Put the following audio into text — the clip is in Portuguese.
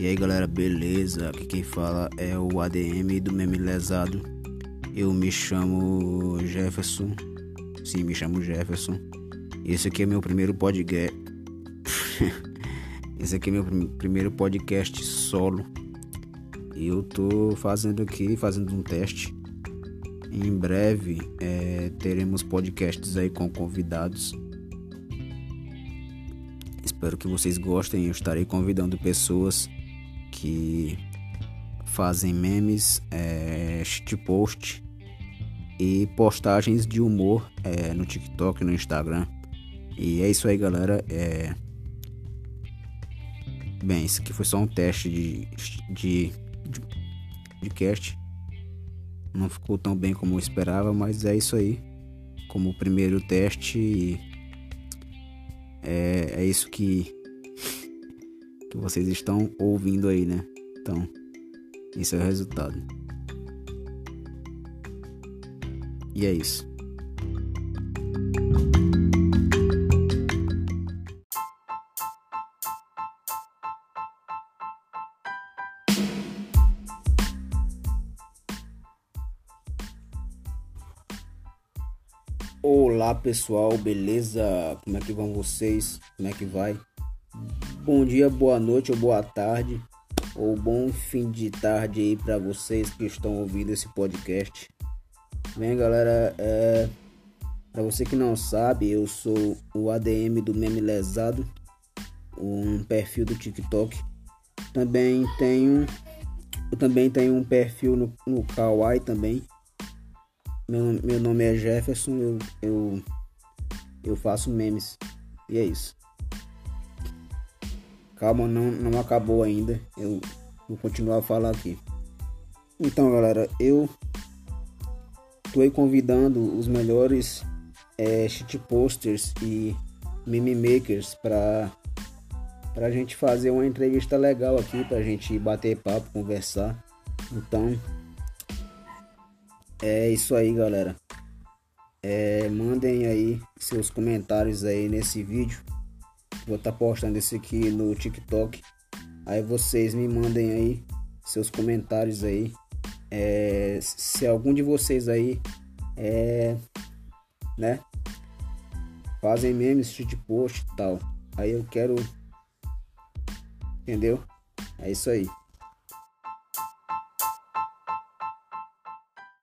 E aí galera, beleza? Aqui quem fala é o ADM do Meme Lesado. Eu me chamo Jefferson. Sim, me chamo Jefferson. Esse aqui é meu primeiro podcast. Esse aqui é meu primeiro podcast solo. Eu tô fazendo aqui, fazendo um teste. Em breve é, teremos podcasts aí com convidados. Espero que vocês gostem. Eu estarei convidando pessoas que fazem memes, é, shitpost e postagens de humor é, no TikTok, no Instagram. E é isso aí, galera. É... Bem, isso aqui foi só um teste de, de, de, de cast. Não ficou tão bem como eu esperava, mas é isso aí. Como o primeiro teste, é, é isso que que vocês estão ouvindo aí, né? Então, esse é o resultado. E é isso. Olá pessoal, beleza? Como é que vão vocês? Como é que vai? Bom dia, boa noite ou boa tarde, ou bom fim de tarde aí para vocês que estão ouvindo esse podcast. Bem, galera, é... para você que não sabe, eu sou o ADM do Meme Lesado, um perfil do TikTok. Também tenho, eu também tenho um perfil no, no Kawaii também. Meu, meu nome é Jefferson, eu, eu, eu faço memes. E é isso. Calma, não, não acabou ainda. Eu vou continuar a falar aqui. Então, galera, eu tô aí convidando os melhores é, posters e meme makers para pra gente fazer uma entrevista legal aqui, pra gente bater papo, conversar. Então, é isso aí, galera. É, mandem aí seus comentários aí nesse vídeo Vou estar tá postando esse aqui no TikTok. Aí vocês me mandem aí seus comentários aí. É, se algum de vocês aí é, né, fazem memes, shit post e tal. Aí eu quero, entendeu? É isso aí.